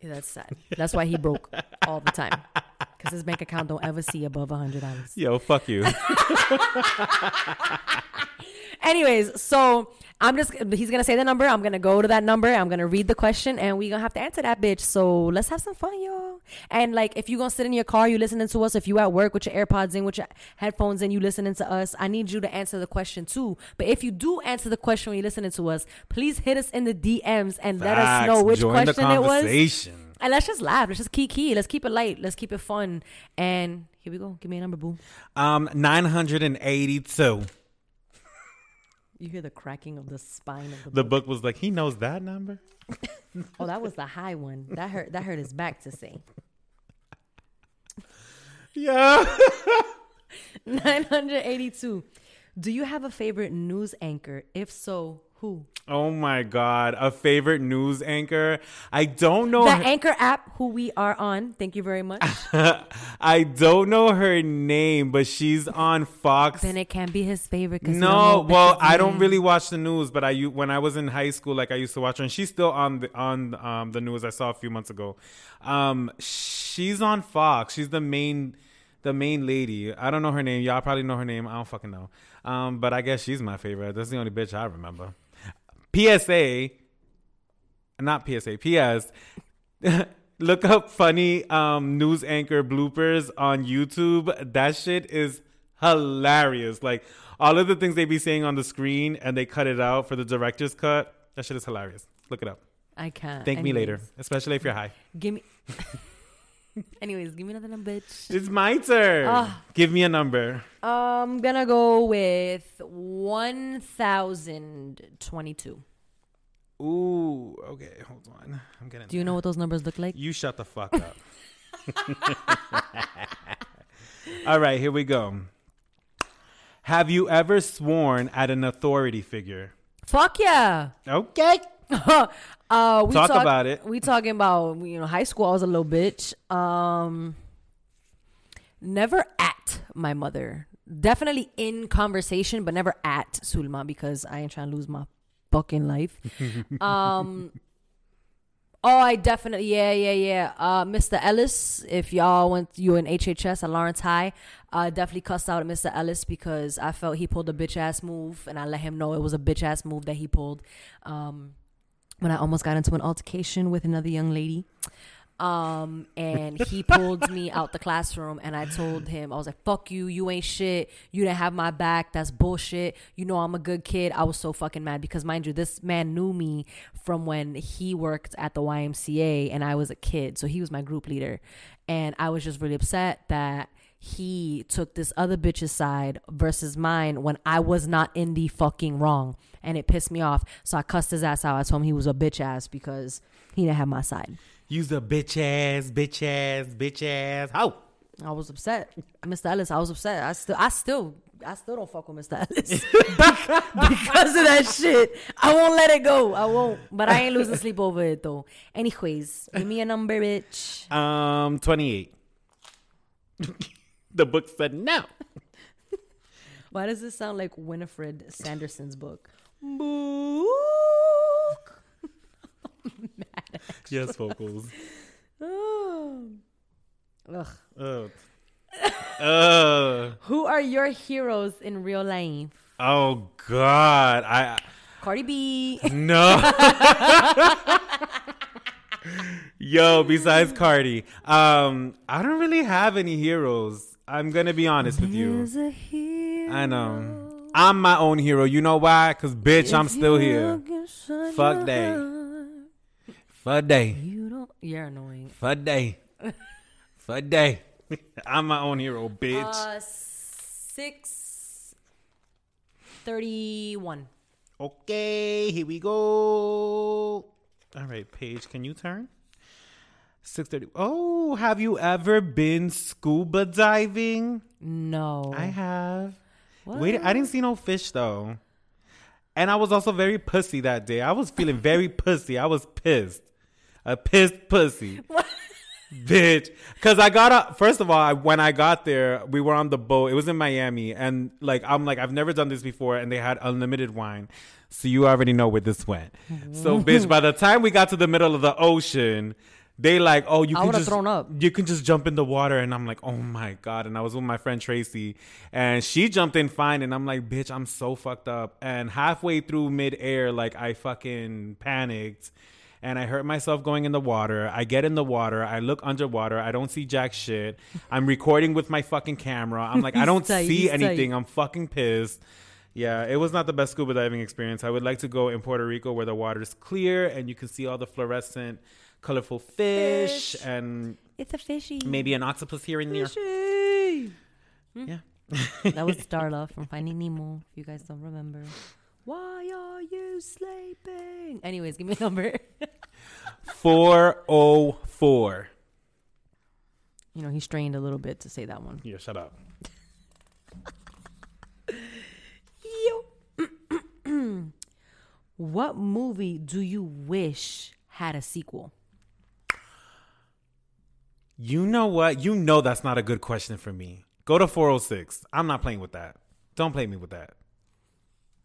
Yeah, that's sad. That's why he broke all the time. Because his bank account don't ever see above a $100. Yo, fuck you. Anyways, so I'm just, he's to say the number. I'm to go to that number. I'm to read the question and we're going to have to answer that bitch. So let's have some fun, y'all. And like, if you're going to sit in your car, you listening to us. If you at work with your AirPods in, with your headphones in, you listening to us, I need you to answer the question too. But if you do answer the question when you're listening to us, please hit us in the DMs and let us know which Join question it was. And let's just laugh. Let's just key key. Let's keep it light. Let's keep it fun. And here we go. Give me a number, boo. Um, nine hundred and eighty-two. You hear the cracking of the spine of the, The book. book was like, he knows that number. Oh, that was the high one. That hurt. That hurt his back to say. Yeah. 982. Do you have a favorite news anchor? If so, who? oh my god, a favorite news anchor. I don't know. The her- Anchor app, who we are on. Thank you very much. I don't know her name, but she's on Fox. then it can't be his favorite. No, well, I don't really watch the news, but I when I was in high school, like I used to watch her, and she's still on the on um, the news. I saw a few months ago. Um, she's on Fox. She's the main the main lady. I don't know her name. Y'all probably know her name. I don't fucking know. Um, but I guess she's my favorite. That's the only bitch I remember. PSA, not PSA. PS. Look up funny um, news anchor bloopers on YouTube. That shit is hilarious. Like all of the things they be saying on the screen and they cut it out for the director's cut. That shit is hilarious. Look it up. I can't. Thank me Anyways, later, especially if you're high. Give me. Anyways, give me another number, bitch. It's my turn. Ah. Give me a number. I'm gonna go with 1022. Ooh, okay, hold on. I'm getting. Do you know what those numbers look like? You shut the fuck up. All right, here we go. Have you ever sworn at an authority figure? Fuck yeah. Okay. Uh, we Talk about it. We talking about you know high school. I was a little bitch. Um, never at my mother. Definitely in conversation, but never at Sulma because I ain't trying to lose my fucking life. um. Oh, I definitely, yeah, yeah, yeah. Uh, Mr. Ellis, if y'all went, you in HHS at Lawrence High, uh, definitely cussed out at Mr. Ellis because I felt he pulled a bitch ass move, and I let him know it was a bitch ass move that he pulled. Um, when I almost got into an altercation with another young lady. Um, and he pulled me out the classroom and I told him, I was like, fuck you, you ain't shit. You didn't have my back. That's bullshit. You know, I'm a good kid. I was so fucking mad because, mind you, this man knew me from when he worked at the YMCA and I was a kid. So he was my group leader. And I was just really upset that he took this other bitch's side versus mine when I was not in the fucking wrong. And it pissed me off. So I cussed his ass out. I told him he was a bitch ass because he didn't have my side. Use a bitch ass, bitch ass, bitch ass. How? I was upset. Mr. Ellis, I was upset. I still I still I still don't fuck with Mr. Ellis. because of that shit. I won't let it go. I won't. But I ain't losing sleep over it though. Anyways, give me a number, bitch. Um, 28. The book said no. Why does this sound like Winifred Sanderson's book? Book. yes, vocals. Oh. Ugh. Oh. Uh, Who are your heroes in real life? oh God. I Cardi B. no. Yo, besides Cardi, um, I don't really have any heroes. I'm gonna be honest with you. A hero. I know. I'm my own hero. You know why? Cause bitch, I'm still here. Fuck that. Fuck day. You don't. You're annoying. Fuck day. Fuck day. I'm my own hero, bitch. Uh, six thirty-one. Okay, here we go. All right, Paige, can you turn? 6:30. Oh, have you ever been scuba diving? No. I have. What? Wait, I didn't see no fish though. And I was also very pussy that day. I was feeling very pussy. I was pissed. A pissed pussy. Bitch. Cause I got up first of all, I, when I got there, we were on the boat. It was in Miami. And like I'm like, I've never done this before, and they had unlimited wine. So you already know where this went. So bitch, by the time we got to the middle of the ocean, they like, oh, you I can just thrown up. you can just jump in the water. And i'm like oh my god. And i was with my friend tracy and she jumped in fine. And i'm like bitch i'm so fucked up. And halfway through midair like i fucking panicked and i hurt myself going in the water. I get in the water. I look underwater. I don't see jack shit. I'm recording with my fucking camera. I'm like i don't tight, see he's tight. anything. I'm fucking pissed. Yeah, it was not the best scuba diving experience. I would like to go in Puerto Rico where the water is clear and you can see all the fluorescent, colorful fish, Fish. and It's a fishy. maybe an octopus here and there. Fishy. Hmm. Yeah. that was Starla from Finding Nemo. If you guys don't remember. Why are you sleeping? Anyways, give me a number. 404. You know, he strained a little bit to say that one. Yeah, shut up. What movie do you wish had a sequel? You know what? You know that's not a good question for me. Go to 406. I'm not playing with that. Don't play me with that.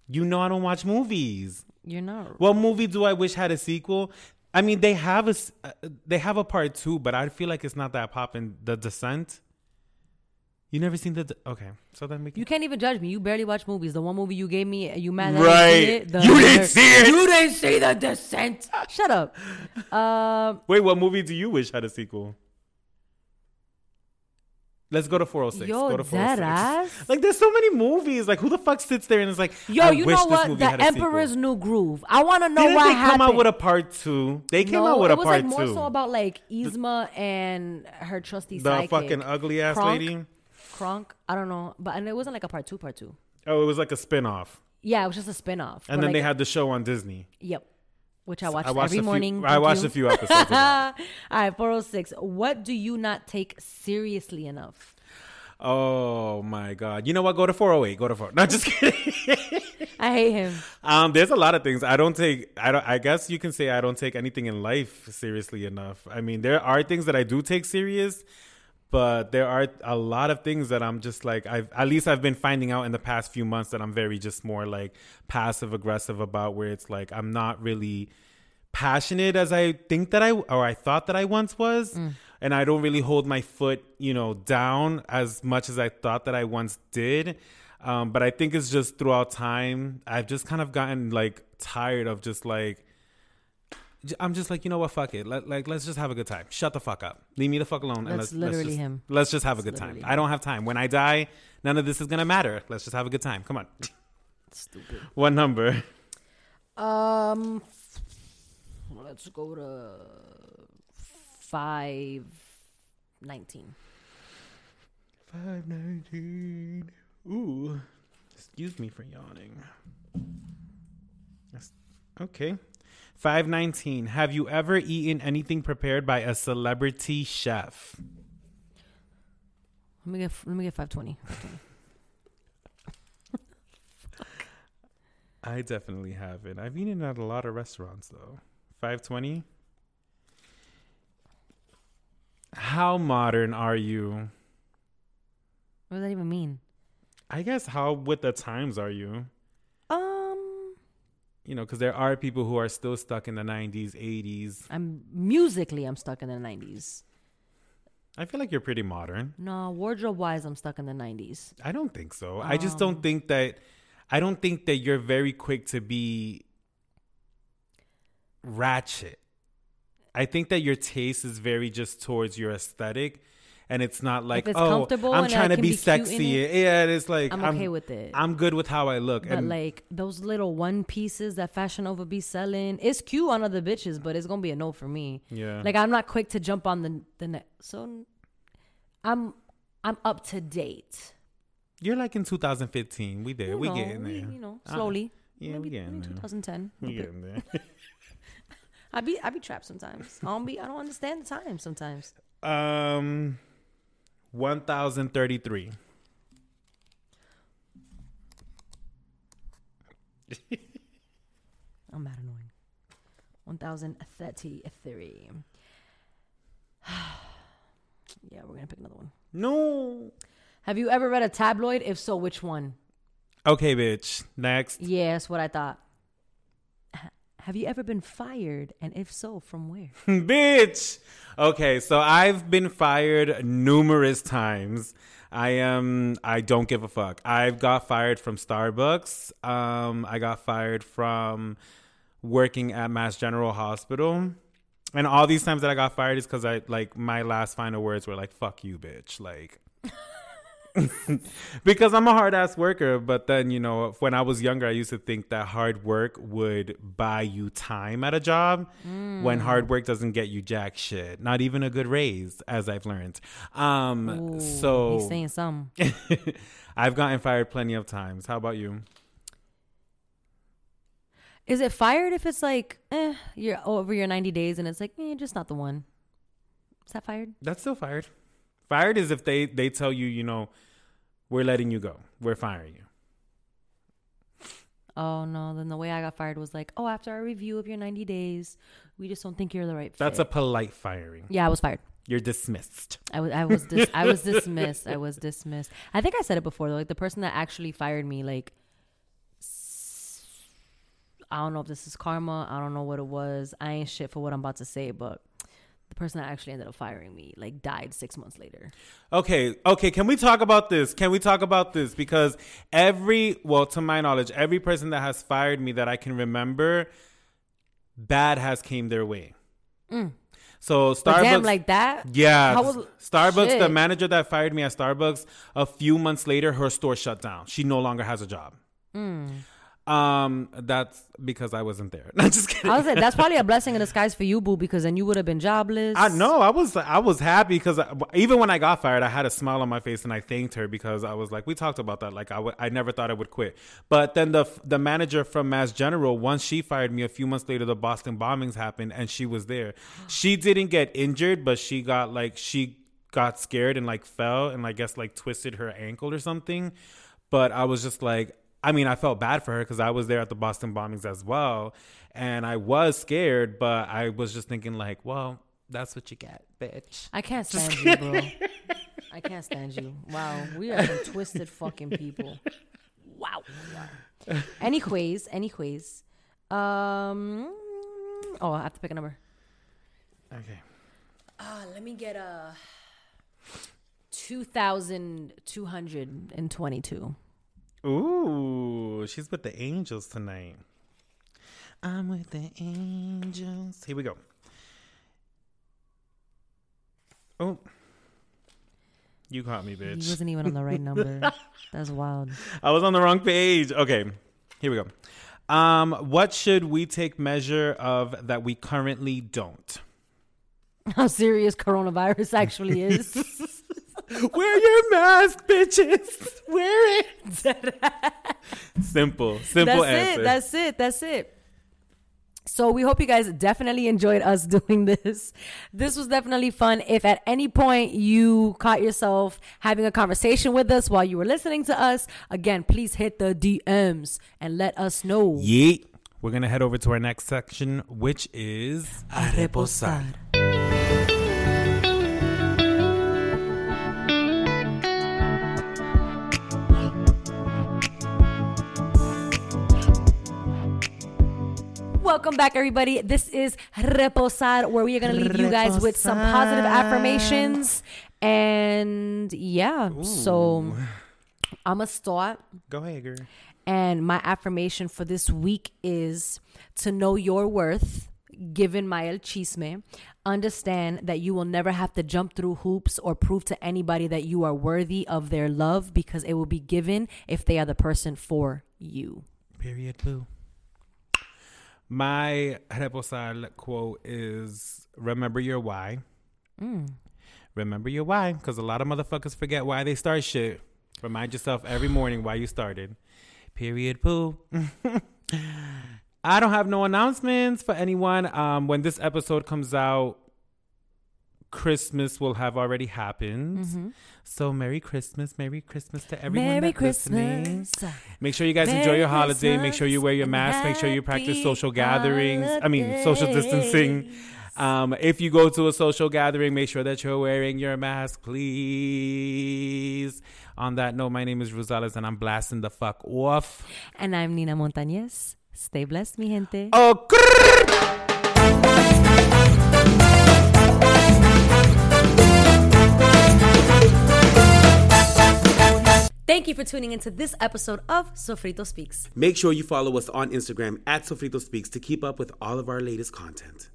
You know I don't watch movies. You're not. What movie do I wish had a sequel? I mean, they have a uh, they have a part two, but I feel like it's not that poppin'. The Descent. You never seen the? De- okay, so then we can. You can't even judge me. You barely watch movies. The one movie you gave me, you mad that Right. didn't see it? The- You didn't see it. You didn't see the descent. Shut up. Um, Wait, what movie do you wish had a sequel? Let's go to 406. Yo, go to dead 406. ass? Like, there's so many movies. Like, who the fuck sits there and is like, yo, I you know what? The. Emperor's New Groove. I want to know Didn't what they happened. come out with a part two? They came no, out with it a was part like more two. so about like Yzma and her trusty the sidekick. fucking ugly ass Kronk? lady. Kronk. I don't know, but and it wasn't like a part two, part two. Oh, it was like a spin off. Yeah, it was just a spin off. And then they had the show on Disney. Yep. Which I watched, I every a few, morning. I watched a few episodes. All right, 406. What do you not take seriously enough? Oh my god! You know what? Go to 408. Go to 4. Not just kidding. I hate him. um, there's a lot of things I don't take. I don't. I guess you can say I don't take anything in life seriously enough. I mean, there are things that I do take serious, but there are a lot of things that I'm just like I've at least I've been finding out in the past few months that I'm very just more like passive aggressive about where it's like I'm not really passionate as I think that I or I thought that I once was. And I don't really hold my foot, you know, down as much as I thought that I once did. Um, but I think it's just throughout time, I've just kind of gotten like tired of just like I'm just like, you know what, fuck it. Let, like, let's just have a good time. Shut the fuck up. Leave me the fuck alone. and That's let's, let's literally just, him. Let's just have a good time. literally I don't have time. When I die, none of this is gonna matter. Let's just have a good time. Come on. Stupid. what number? Um, let's go to five nineteen. Five nineteen. Ooh, excuse me for yawning. That's- Okay. Five nineteen. Have you ever eaten anything prepared by a celebrity chef? Let me get let me get five twenty. I definitely haven't. I've eaten at a lot of restaurants though. Five twenty. How modern are you? What does that even mean? I guess how with the times are you? Um, You know, because there are people who are still stuck in the '90s, '80s. I'm musically I'm stuck in the nineties. I feel like you're pretty modern. No, wardrobe wise I'm stuck in the nineties. I don't think so. I just Um, don't think that. I don't think that you're very quick to be ratchet. I think that your taste is very just towards your aesthetic, and it's not like it's oh, I'm trying to be, be sexy. it, Yeah, it's like I'm okay with it. I'm good with how I look. But and like those little one pieces that Fashion Nova be selling, it's cute on other bitches, but it's gonna be a no for me. yeah, Like I'm not quick to jump on the the net. So I'm I'm up to date. you're like in 2015. We there. You we know, getting we- there. You know, Uh, slowly. yeah, we maybe, getting maybe there. 2010. We getting there. I be I be trapped sometimes. I don't be I don't understand the time sometimes. um, 1033. I'm mad annoying. 1033. yeah, we're gonna pick another one. No. Have you ever read a tabloid? If so, which one? Okay, bitch. Next. Yeah, that's what I thought. Have you ever been fired? And if so, from where? Bitch. Okay, so I've been fired numerous times. I am I don't give a fuck. I've got fired from Starbucks. Um I got fired from working at Mass General Hospital. And all these times that I got fired is cuz I like my last final words were like fuck you, bitch. Like because I'm a hard ass worker. But then, you know, when I was younger, I used to think that hard work would buy you time at a job when hard work doesn't get you jack shit. Not even a good raise, as I've learned. Um, Ooh, so he's saying something. I've gotten fired plenty of times. How about you? Is it fired if it's like, eh, you're over your 90 days and it's like, eh, just not the one? Is that fired? That's still fired. Fired is if they they tell you, you know, we're letting you go. We're firing you. Oh no, then the way I got fired was like, oh, after our review of your 90 days, we just don't think you're the right fit. That's a polite firing. yeah, I was fired. You're dismissed. I was I was dis- I was dismissed. I was dismissed. I think I said it before though. Like the person that actually fired me, like I don't know if this is karma. I don't know what it was. I ain't shit for what I'm about to say, but the person that actually ended up firing me like died six months later. Okay, okay. Can we talk about this? Can we talk about this? Because every, well, to my knowledge, every person that has fired me that I can remember, bad has came their way. So Starbucks, damn, like that. yeah, was- Starbucks. The manager that fired me at Starbucks, a few months later, her store shut down. She no longer has a job. Mm. Um, that's because I wasn't there. Not just kidding. I was like, that's probably a blessing in disguise for you, boo, because then you would have been jobless. I know. I was I was happy because even when I got fired, I had a smile on my face and I thanked her because I was like, we talked about that. Like I, w- I never thought I would quit. But then the the manager from Mass General, once she fired me, a few months later, the Boston bombings happened and she was there. She didn't get injured, but she got like she got scared and like fell and I guess like twisted her ankle or something. But I was just like, I mean, I felt bad for her because I was there at the Boston bombings as well. And I was scared, but I was just thinking, like, well, that's what you get, bitch. I can't stand you, bro. I can't stand you. Wow. We are some twisted fucking people. Wow. wow. Anyways, anyways. Um, oh, I have to pick a number. Okay. Uh, let me get a 2,222. Ooh, she's with the angels tonight. I'm with the angels. Here we go. Oh. You caught me, He bitch. wasn't even on the right number. That's wild. I was on the wrong page. Okay, here we go. Um, what should we take measure of that we currently don't? How serious coronavirus actually is. Wear your mask, bitches. Wear it. simple, simple that's answer. it. That's it. That's it. So we hope you guys definitely enjoyed us doing this. This was definitely fun. If at any point you caught yourself having a conversation with us while you were listening to us, again, please hit the DMs and let us know. Yeet. We're gonna head over to our next section, which is A Welcome back, everybody. This is Reposar, where we are going to leave you guys with some positive affirmations. And yeah, so I'm going to start. Go ahead, girl. And my affirmation for this week is to know your worth, given my el chisme. Understand that you will never have to jump through hoops or prove to anybody that you are worthy of their love because it will be given if they are the person for you. Period. Boo. My reposar quote is: "Remember your why. Remember your why, because a lot of motherfuckers forget why they start shit. Remind yourself every morning why you started. Period. Poo. I don't have no announcements for anyone. Um, when this episode comes out, Christmas will have already happened. So Merry Christmas, Merry Christmas to everyone. Merry that's listening. Christmas. Make sure you guys enjoy your holiday. Make sure you wear your Christmas mask. Make sure you practice social gatherings. I mean, social distancing. Um, if you go to a social gathering, make sure that you're wearing your mask, please. On that note, my name is Rosales and I'm blasting the fuck off. And I'm Nina Montañez. Stay blessed, mi gente. Oh. Thank you for tuning into this episode of Sofrito Speaks. Make sure you follow us on Instagram at Sofrito Speaks to keep up with all of our latest content.